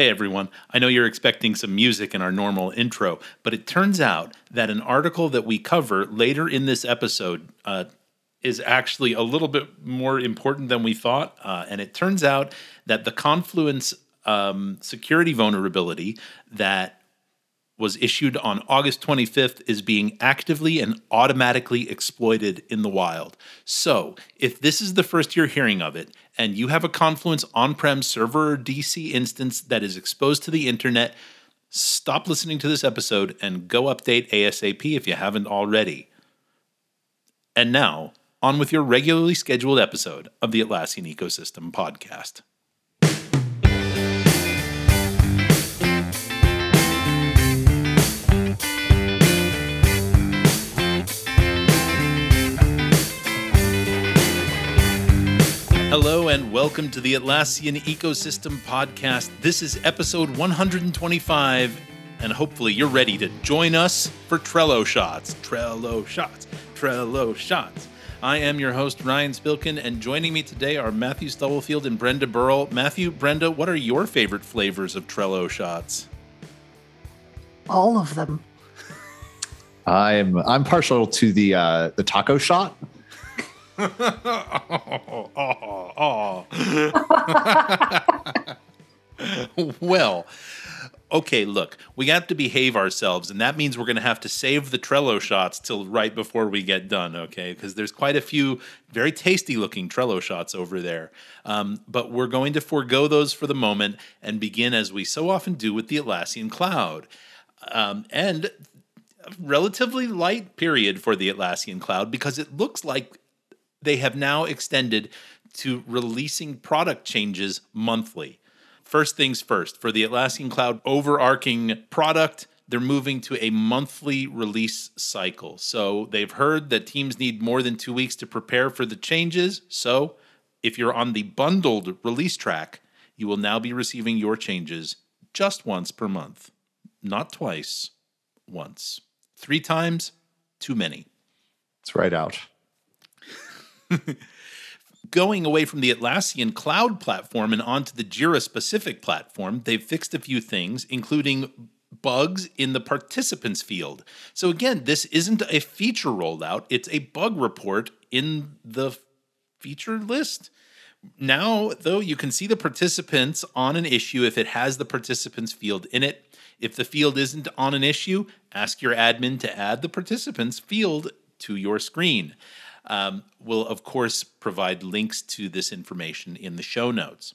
Hey everyone, I know you're expecting some music in our normal intro, but it turns out that an article that we cover later in this episode uh, is actually a little bit more important than we thought. Uh, and it turns out that the Confluence um, security vulnerability that was issued on August 25th is being actively and automatically exploited in the wild. So, if this is the first you're hearing of it, and you have a Confluence on prem server or DC instance that is exposed to the internet, stop listening to this episode and go update ASAP if you haven't already. And now, on with your regularly scheduled episode of the Atlassian Ecosystem Podcast. Welcome to the Atlassian Ecosystem Podcast. This is episode 125, and hopefully you're ready to join us for Trello Shots. Trello Shots. Trello Shots. I am your host, Ryan Spilkin, and joining me today are Matthew Stubblefield and Brenda Burrell. Matthew, Brenda, what are your favorite flavors of Trello Shots? All of them. I'm I'm partial to the uh, the taco shot oh, oh, oh. well, okay, look, we have to behave ourselves, and that means we're going to have to save the Trello shots till right before we get done, okay? Because there's quite a few very tasty looking Trello shots over there. Um, but we're going to forego those for the moment and begin, as we so often do, with the Atlassian Cloud. Um, and a relatively light period for the Atlassian Cloud because it looks like they have now extended to releasing product changes monthly. First things first, for the Atlassian Cloud overarching product, they're moving to a monthly release cycle. So they've heard that teams need more than two weeks to prepare for the changes. So if you're on the bundled release track, you will now be receiving your changes just once per month, not twice, once. Three times, too many. It's right out. Going away from the Atlassian cloud platform and onto the Jira specific platform, they've fixed a few things, including bugs in the participants field. So, again, this isn't a feature rollout, it's a bug report in the feature list. Now, though, you can see the participants on an issue if it has the participants field in it. If the field isn't on an issue, ask your admin to add the participants field to your screen. Um, we'll, of course, provide links to this information in the show notes.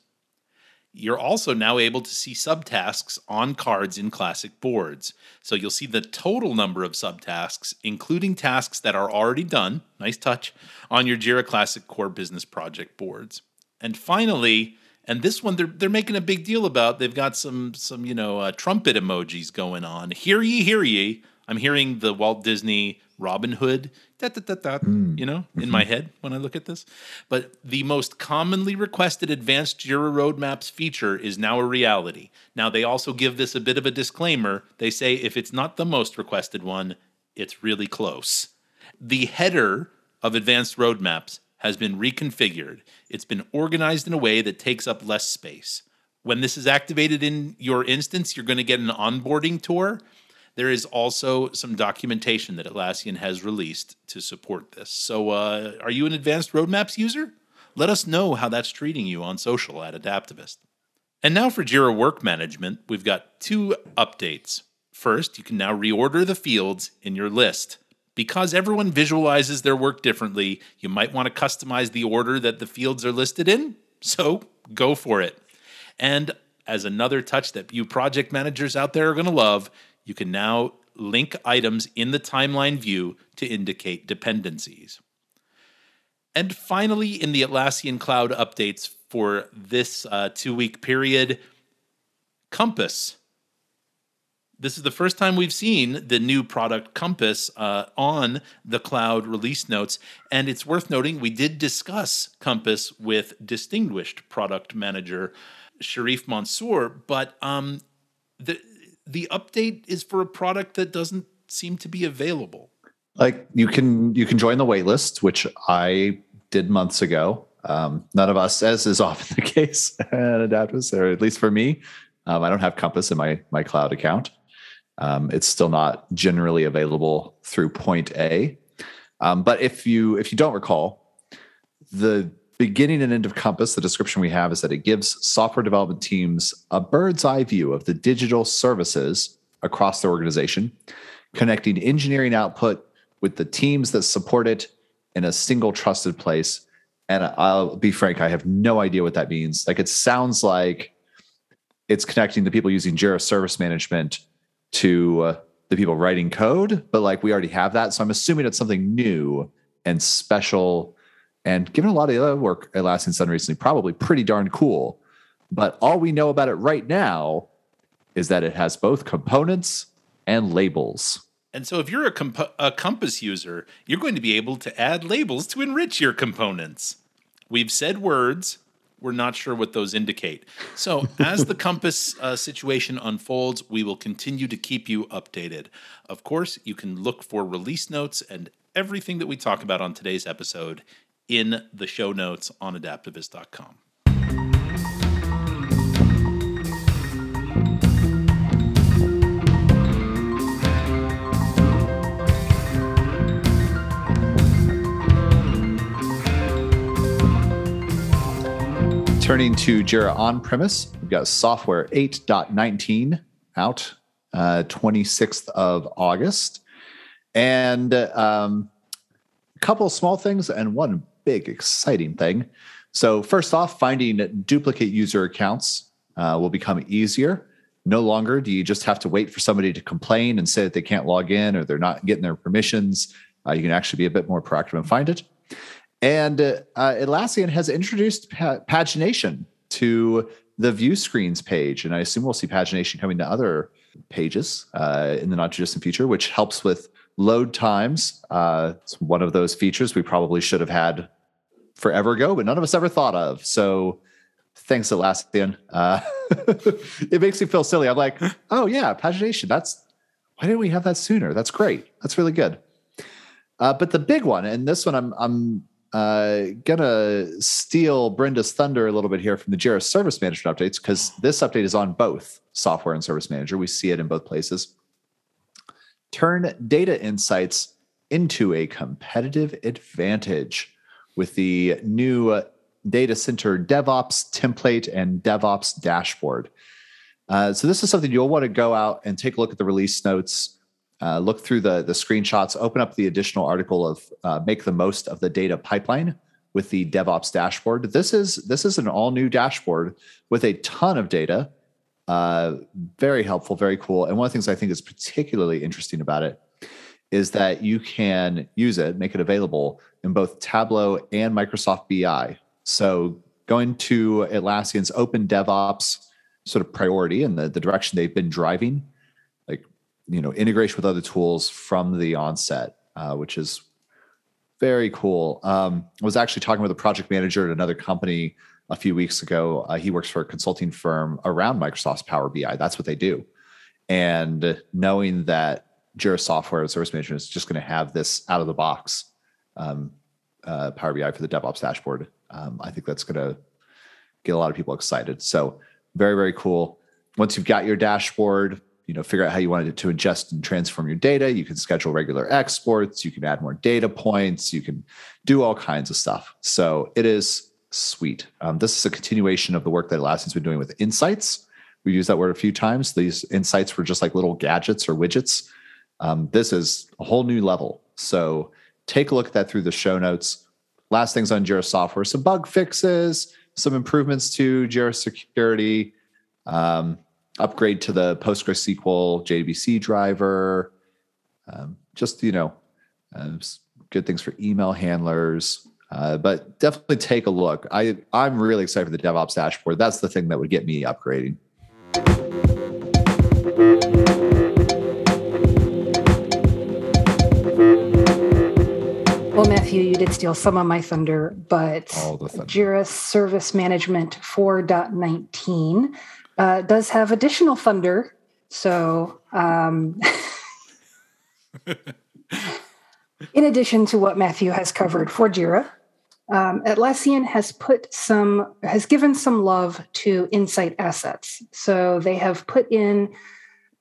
You're also now able to see subtasks on cards in classic boards. So you'll see the total number of subtasks, including tasks that are already done, nice touch, on your Jira Classic Core Business Project boards. And finally, and this one they're they're making a big deal about. They've got some some you know uh, trumpet emojis going on. Hear ye, hear ye! I'm hearing the Walt Disney Robin Hood, da, da, da, da, mm. you know, in mm-hmm. my head when I look at this. But the most commonly requested advanced Jira roadmaps feature is now a reality. Now, they also give this a bit of a disclaimer. They say if it's not the most requested one, it's really close. The header of advanced roadmaps has been reconfigured. It's been organized in a way that takes up less space. When this is activated in your instance, you're going to get an onboarding tour there is also some documentation that Atlassian has released to support this. So, uh, are you an advanced roadmaps user? Let us know how that's treating you on social at Adaptavist. And now for Jira Work Management, we've got two updates. First, you can now reorder the fields in your list. Because everyone visualizes their work differently, you might want to customize the order that the fields are listed in. So go for it. And as another touch that you project managers out there are going to love, you can now link items in the timeline view to indicate dependencies. And finally, in the Atlassian Cloud updates for this uh, two week period, Compass. This is the first time we've seen the new product Compass uh, on the cloud release notes. And it's worth noting we did discuss Compass with distinguished product manager Sharif Mansour, but um, the, the update is for a product that doesn't seem to be available. Like you can you can join the waitlist, which I did months ago. Um, none of us, as is often the case at Adaptavist, or at least for me, Um, I don't have Compass in my my cloud account. Um, it's still not generally available through Point A. Um, but if you if you don't recall, the beginning and end of Compass, the description we have is that it gives software development teams a bird's eye view of the digital services across their organization, connecting engineering output with the teams that support it in a single trusted place. And I'll be frank, I have no idea what that means. Like it sounds like it's connecting the people using Jira Service Management to uh, the people writing code, but like we already have that. So I'm assuming it's something new and special. And given a lot of the other work Atlassian's done recently, probably pretty darn cool. But all we know about it right now is that it has both components and labels. And so if you're a, comp- a Compass user, you're going to be able to add labels to enrich your components. We've said words, we're not sure what those indicate. So, as the Compass uh, situation unfolds, we will continue to keep you updated. Of course, you can look for release notes and everything that we talk about on today's episode in the show notes on adaptavist.com. Turning to Jira on premise, we've got software 8.19 out uh, 26th of August. And um, a couple small things and one big exciting thing. So, first off, finding duplicate user accounts uh, will become easier. No longer do you just have to wait for somebody to complain and say that they can't log in or they're not getting their permissions. Uh, you can actually be a bit more proactive and find it. And uh, Atlassian has introduced pa- pagination to the view screens page. And I assume we'll see pagination coming to other pages uh, in the not too distant future, which helps with load times. Uh, it's one of those features we probably should have had forever ago, but none of us ever thought of. So thanks, Atlassian. Uh, it makes me feel silly. I'm like, oh, yeah, pagination. That's why didn't we have that sooner? That's great. That's really good. Uh, but the big one, and this one I'm I'm uh, gonna steal Brenda's thunder a little bit here from the Jira Service Management updates because this update is on both software and Service Manager. We see it in both places. Turn data insights into a competitive advantage with the new data center DevOps template and DevOps dashboard. Uh, so this is something you'll want to go out and take a look at the release notes uh, look through the, the screenshots, open up the additional article of uh, make the most of the data pipeline with the DevOps dashboard. This is this is an all new dashboard with a ton of data. Uh, very helpful, very cool. And one of the things I think is particularly interesting about it is that you can use it, make it available in both Tableau and Microsoft BI. So going to Atlassian's open DevOps sort of priority and the, the direction they've been driving like, you know integration with other tools from the onset, uh, which is very cool. Um, I was actually talking with a project manager at another company a few weeks ago. Uh, he works for a consulting firm around Microsoft's Power BI. That's what they do. And knowing that Jira Software and Service Management is just going to have this out of the box um, uh, Power BI for the DevOps dashboard, um, I think that's going to get a lot of people excited. So very very cool. Once you've got your dashboard, you know figure out how you wanted to ingest and transform your data. You can schedule regular exports. You can add more data points. You can do all kinds of stuff. So it is sweet. Um, this is a continuation of the work that atlassian's been doing with insights. We used that word a few times. These insights were just like little gadgets or widgets. Um, this is a whole new level. So take a look at that through the show notes last things on jira software some bug fixes some improvements to jira security um, upgrade to the PostgreSQL JDBC driver. Um, just you know, uh, good things for email handlers. Uh, but definitely take a look. I I'm really excited for the DevOps dashboard. That's the thing that would get me upgrading. Well, Matthew, you did steal some of my thunder, but thunder. Jira Service Management 4.19 uh, does have additional thunder. So, um, in addition to what Matthew has covered for Jira, um, Atlassian has put some has given some love to insight assets. So they have put in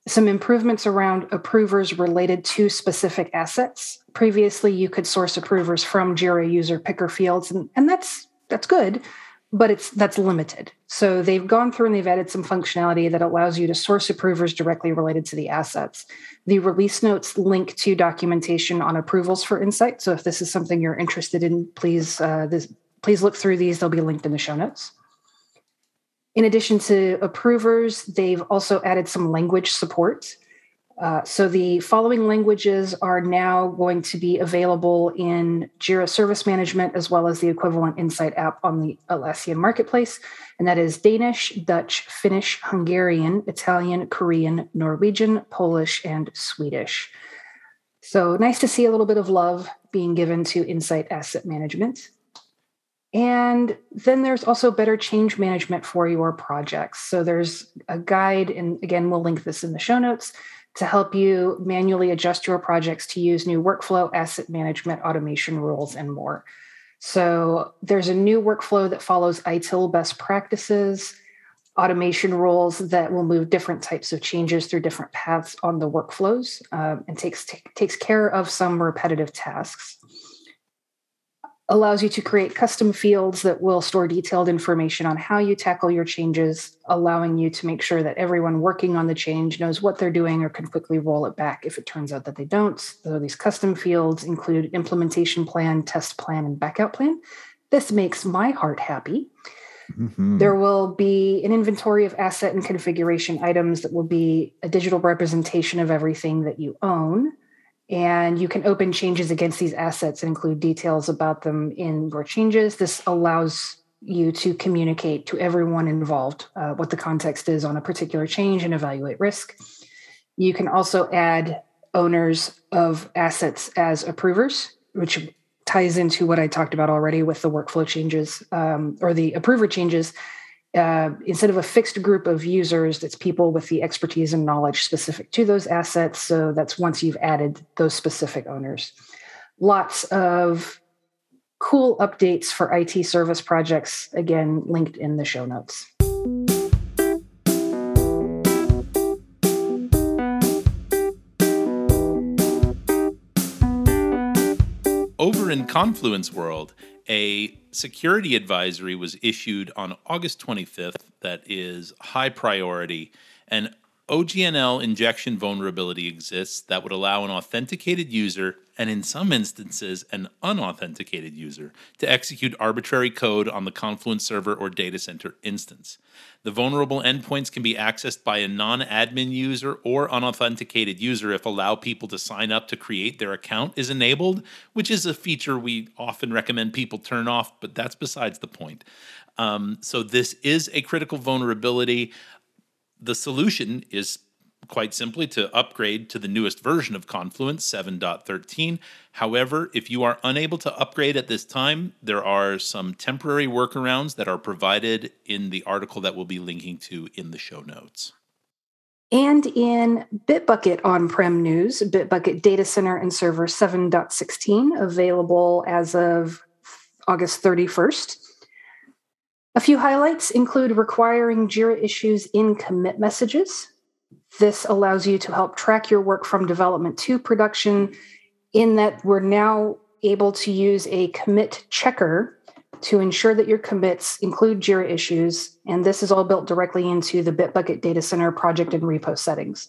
some improvements around approvers related to specific assets. Previously, you could source approvers from Jira user picker fields, and, and that's that's good, but it's that's limited. So they've gone through and they've added some functionality that allows you to source approvers directly related to the assets. The release notes link to documentation on approvals for Insight. So if this is something you're interested in, please uh, this, please look through these. They'll be linked in the show notes. In addition to approvers, they've also added some language support. Uh, so the following languages are now going to be available in Jira Service Management as well as the equivalent Insight app on the Atlassian Marketplace, and that is Danish, Dutch, Finnish, Hungarian, Italian, Korean, Norwegian, Polish, and Swedish. So nice to see a little bit of love being given to Insight Asset Management. And then there's also better change management for your projects. So there's a guide, and again, we'll link this in the show notes to help you manually adjust your projects to use new workflow, asset management, automation rules, and more. So there's a new workflow that follows ITIL best practices, automation rules that will move different types of changes through different paths on the workflows um, and takes t- takes care of some repetitive tasks allows you to create custom fields that will store detailed information on how you tackle your changes, allowing you to make sure that everyone working on the change knows what they're doing or can quickly roll it back if it turns out that they don't. So these custom fields include implementation plan, test plan, and backup plan. This makes my heart happy. Mm-hmm. There will be an inventory of asset and configuration items that will be a digital representation of everything that you own and you can open changes against these assets and include details about them in your changes. This allows you to communicate to everyone involved uh, what the context is on a particular change and evaluate risk. You can also add owners of assets as approvers, which ties into what I talked about already with the workflow changes um, or the approver changes uh, instead of a fixed group of users, that's people with the expertise and knowledge specific to those assets. So that's once you've added those specific owners. Lots of cool updates for IT service projects, again, linked in the show notes. Over in Confluence World, a security advisory was issued on August 25th that is high priority. And OGNL injection vulnerability exists that would allow an authenticated user, and in some instances, an unauthenticated user, to execute arbitrary code on the Confluence server or data center instance. The vulnerable endpoints can be accessed by a non admin user or unauthenticated user if allow people to sign up to create their account is enabled, which is a feature we often recommend people turn off, but that's besides the point. Um, so, this is a critical vulnerability the solution is quite simply to upgrade to the newest version of Confluence 7.13. However, if you are unable to upgrade at this time, there are some temporary workarounds that are provided in the article that we'll be linking to in the show notes. And in Bitbucket on prem news, Bitbucket Data Center and Server 7.16, available as of August 31st. A few highlights include requiring JIRA issues in commit messages. This allows you to help track your work from development to production, in that we're now able to use a commit checker to ensure that your commits include JIRA issues. And this is all built directly into the Bitbucket Data Center project and repo settings.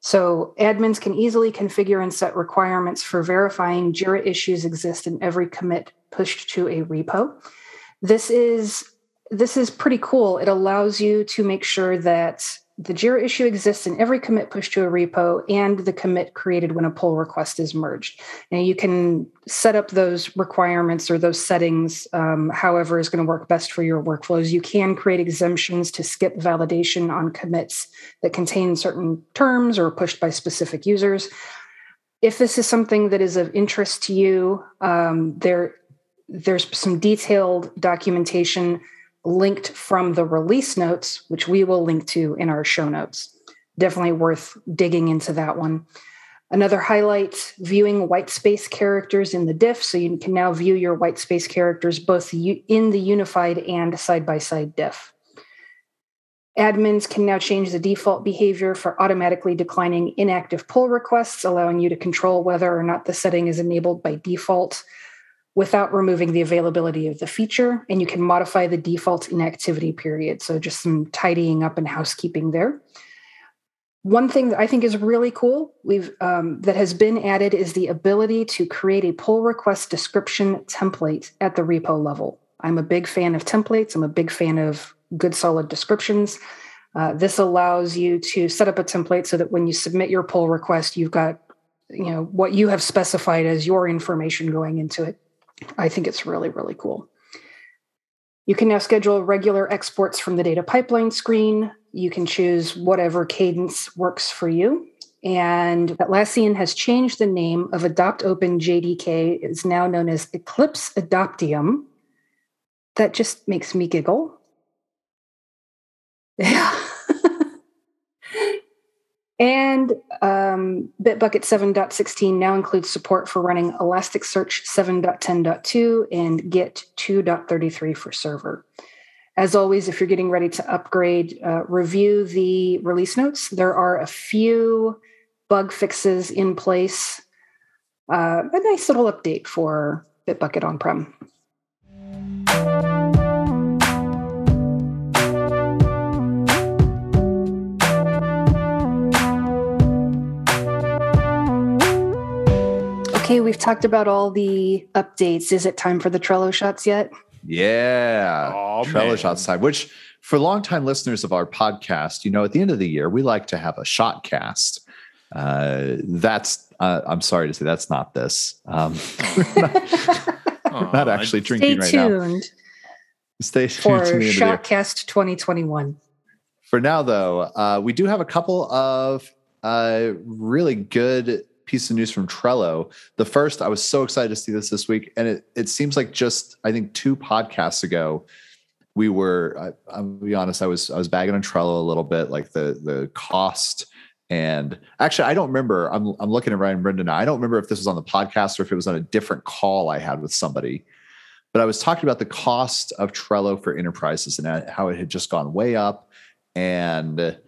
So admins can easily configure and set requirements for verifying JIRA issues exist in every commit pushed to a repo. This is this is pretty cool. It allows you to make sure that the JIRA issue exists in every commit push to a repo and the commit created when a pull request is merged. And you can set up those requirements or those settings um, however is going to work best for your workflows. You can create exemptions to skip validation on commits that contain certain terms or pushed by specific users. If this is something that is of interest to you, um, there there's some detailed documentation linked from the release notes, which we will link to in our show notes. Definitely worth digging into that one. Another highlight viewing white space characters in the diff. So you can now view your white space characters both in the unified and side by side diff. Admins can now change the default behavior for automatically declining inactive pull requests, allowing you to control whether or not the setting is enabled by default without removing the availability of the feature. And you can modify the default inactivity period. So just some tidying up and housekeeping there. One thing that I think is really cool we've um, that has been added is the ability to create a pull request description template at the repo level. I'm a big fan of templates. I'm a big fan of good solid descriptions. Uh, this allows you to set up a template so that when you submit your pull request, you've got you know what you have specified as your information going into it. I think it's really really cool. You can now schedule regular exports from the data pipeline screen. You can choose whatever cadence works for you. And Atlassian has changed the name of Adopt Open JDK. It's now known as Eclipse Adoptium. That just makes me giggle. Yeah. And um, Bitbucket 7.16 now includes support for running Elasticsearch 7.10.2 and Git 2.33 for server. As always, if you're getting ready to upgrade, uh, review the release notes. There are a few bug fixes in place. Uh, a nice little update for Bitbucket on prem. Okay, we've talked about all the updates. Is it time for the Trello shots yet? Yeah. Oh, Trello man. shots time, which for longtime listeners of our podcast, you know, at the end of the year, we like to have a shot cast. Uh, that's, uh, I'm sorry to say, that's not this. Um, not, not, actually drinking right tuned now. Stay tuned for Shotcast 2021. For now, though, uh, we do have a couple of uh, really good piece of news from Trello. The first, I was so excited to see this this week, and it it seems like just I think two podcasts ago, we were. I, I'll be honest, I was I was bagging on Trello a little bit, like the the cost. And actually, I don't remember. I'm I'm looking at Ryan Brendan. I don't remember if this was on the podcast or if it was on a different call I had with somebody. But I was talking about the cost of Trello for enterprises and how it had just gone way up. And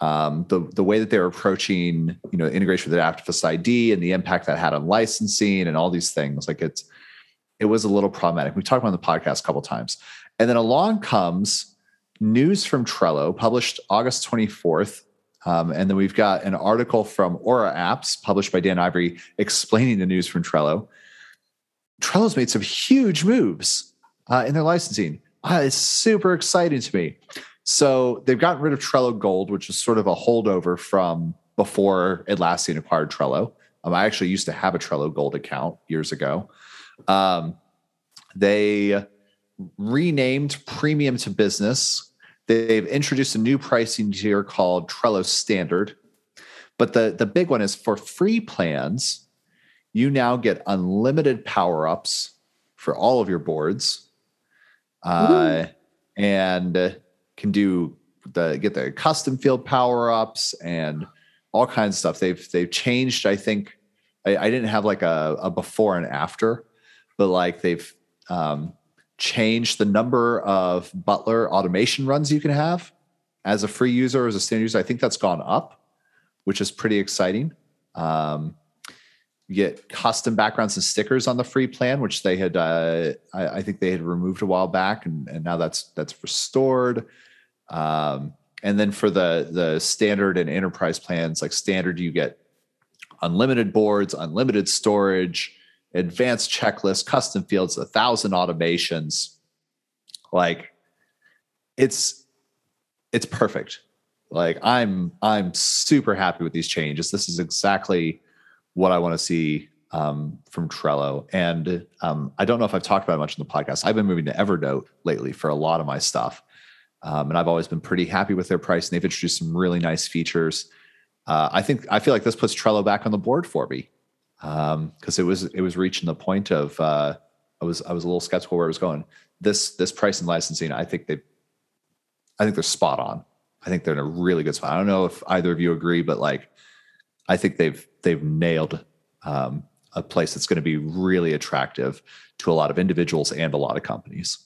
um, the the way that they're approaching you know integration with Adaptive ID and the impact that had on licensing and all these things like it's it was a little problematic. We talked about the podcast a couple times, and then along comes news from Trello published August 24th. Um, and then we've got an article from Aura Apps published by Dan Ivory explaining the news from Trello. Trello's made some huge moves uh, in their licensing. Uh, it's super exciting to me. So they've gotten rid of Trello Gold, which is sort of a holdover from before Atlassian acquired Trello. Um, I actually used to have a Trello Gold account years ago. Um, they renamed Premium to Business. They've introduced a new pricing tier called Trello Standard. But the, the big one is for free plans, you now get unlimited power ups for all of your boards. Uh, and can do the get the custom field power ups and all kinds of stuff. They've they've changed. I think I, I didn't have like a, a, before and after, but like they've um, changed the number of Butler automation runs you can have as a free user as a standard user. I think that's gone up, which is pretty exciting. Um, you get custom backgrounds and stickers on the free plan, which they had, uh, I, I, think they had removed a while back, and, and now that's that's restored. Um, and then for the the standard and enterprise plans, like standard, you get unlimited boards, unlimited storage, advanced checklist, custom fields, a thousand automations. Like it's it's perfect. Like I'm I'm super happy with these changes. This is exactly what I want to see um, from Trello. And um, I don't know if I've talked about it much in the podcast. I've been moving to Evernote lately for a lot of my stuff. Um, and I've always been pretty happy with their price. And they've introduced some really nice features. Uh, I think I feel like this puts Trello back on the board for me because um, it was it was reaching the point of uh, I was I was a little skeptical where it was going. This this price and licensing, I think they, I think they're spot on. I think they're in a really good spot. I don't know if either of you agree, but like, I think they've they've nailed um, a place that's going to be really attractive to a lot of individuals and a lot of companies.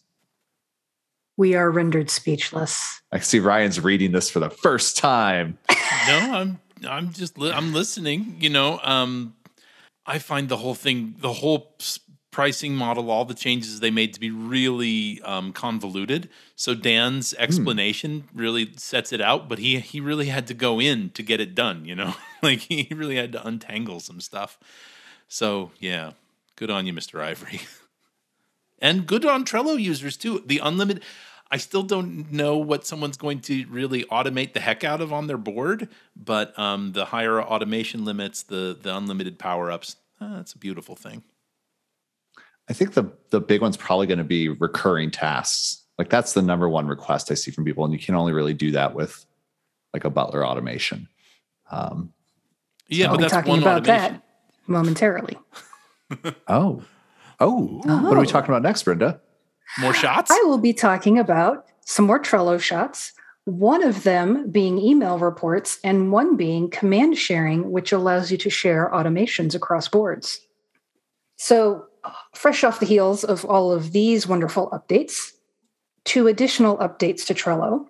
We are rendered speechless. I see Ryan's reading this for the first time. no, I'm I'm just li- I'm listening. You know, um, I find the whole thing, the whole pricing model, all the changes they made to be really um, convoluted. So Dan's hmm. explanation hmm. really sets it out, but he he really had to go in to get it done. You know, like he really had to untangle some stuff. So yeah, good on you, Mister Ivory, and good on Trello users too. The unlimited. I still don't know what someone's going to really automate the heck out of on their board, but um, the higher automation limits, the the unlimited power ups, uh, that's a beautiful thing. I think the the big one's probably going to be recurring tasks. Like that's the number one request I see from people, and you can only really do that with like a Butler automation. Um, yeah, so but that's talking about automation. that momentarily. oh. Oh, oh, what are we talking about next, Brenda? More shots? I will be talking about some more Trello shots. One of them being email reports, and one being command sharing, which allows you to share automations across boards. So, fresh off the heels of all of these wonderful updates, two additional updates to Trello.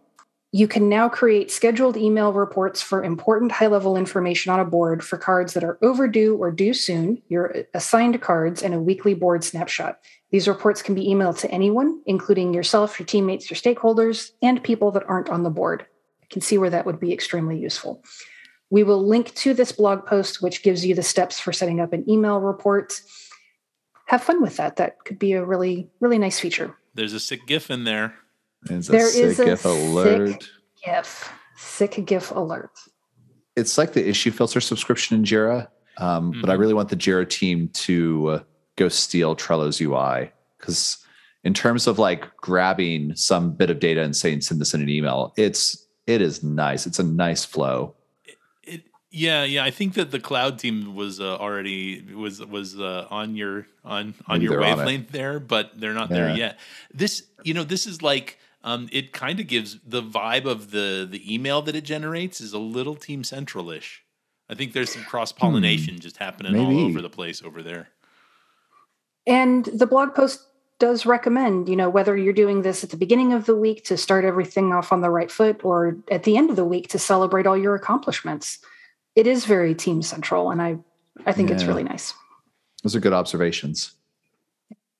You can now create scheduled email reports for important high level information on a board for cards that are overdue or due soon, your assigned cards, and a weekly board snapshot. These reports can be emailed to anyone, including yourself, your teammates, your stakeholders, and people that aren't on the board. I can see where that would be extremely useful. We will link to this blog post, which gives you the steps for setting up an email report have fun with that. That could be a really, really nice feature. There's a sick GIF in there. There's a sick is a GIF alert. Sick GIF. Sick GIF alert. It's like the issue filter subscription in Jira, um, mm-hmm. but I mm-hmm. really want the Jira team to uh, go steal Trello's UI because in terms of like grabbing some bit of data and saying send this in an email, it's it is nice. It's a nice flow. Yeah, yeah. I think that the cloud team was uh, already was was uh, on your on on Maybe your wavelength on there, but they're not yeah. there yet. This, you know, this is like um, it kind of gives the vibe of the the email that it generates is a little Team Central ish. I think there's some cross pollination hmm. just happening Maybe. all over the place over there. And the blog post does recommend, you know, whether you're doing this at the beginning of the week to start everything off on the right foot or at the end of the week to celebrate all your accomplishments it is very team central, and I I think yeah. it's really nice. Those are good observations.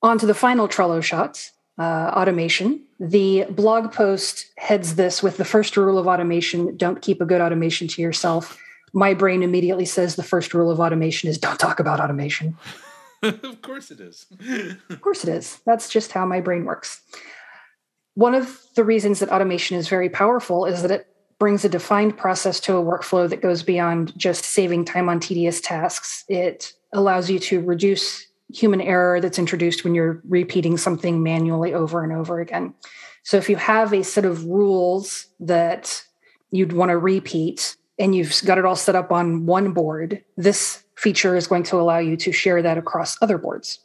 On to the final Trello shots uh, automation. The blog post heads this with the first rule of automation don't keep a good automation to yourself. My brain immediately says the first rule of automation is don't talk about automation. of course it is. of course it is. That's just how my brain works. One of the reasons that automation is very powerful is that it brings a defined process to a workflow that goes beyond just saving time on tedious tasks. It allows you to reduce human error that's introduced when you're repeating something manually over and over again. So if you have a set of rules that you'd want to repeat and you've got it all set up on one board, this feature is going to allow you to share that across other boards.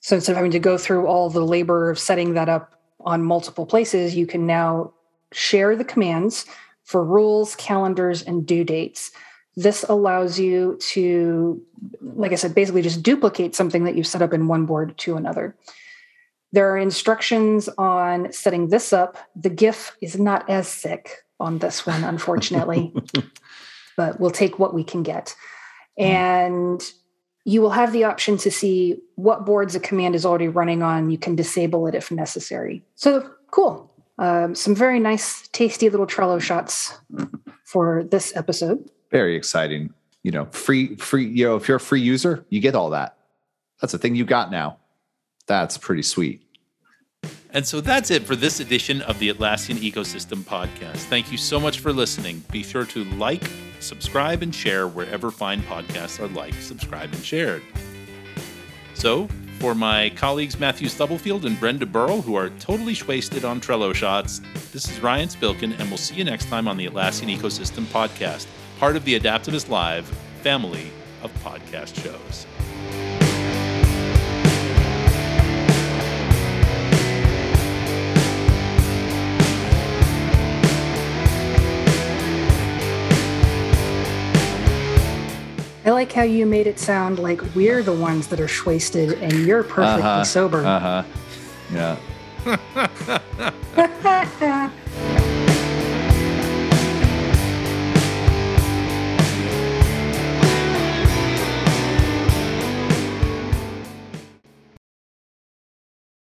So instead of having to go through all the labor of setting that up on multiple places, you can now share the commands for rules, calendars, and due dates. This allows you to, like I said, basically just duplicate something that you've set up in one board to another. There are instructions on setting this up. The GIF is not as sick on this one, unfortunately, but we'll take what we can get. And you will have the option to see what boards a command is already running on. You can disable it if necessary. So cool. Um, some very nice, tasty little Trello shots for this episode. Very exciting. You know, free, free, you know, if you're a free user, you get all that. That's a thing you got now. That's pretty sweet. And so that's it for this edition of the Atlassian Ecosystem Podcast. Thank you so much for listening. Be sure to like, subscribe, and share wherever fine podcasts are liked, subscribed, and shared. So, for my colleagues Matthew Stubblefield and Brenda Burrell, who are totally wasted on Trello shots, this is Ryan Spilkin, and we'll see you next time on the Atlassian Ecosystem Podcast, part of the Adaptavist Live family of podcast shows. I like how you made it sound like we're the ones that are wasted and you're perfectly Uh-huh. sober. Uh huh. Yeah.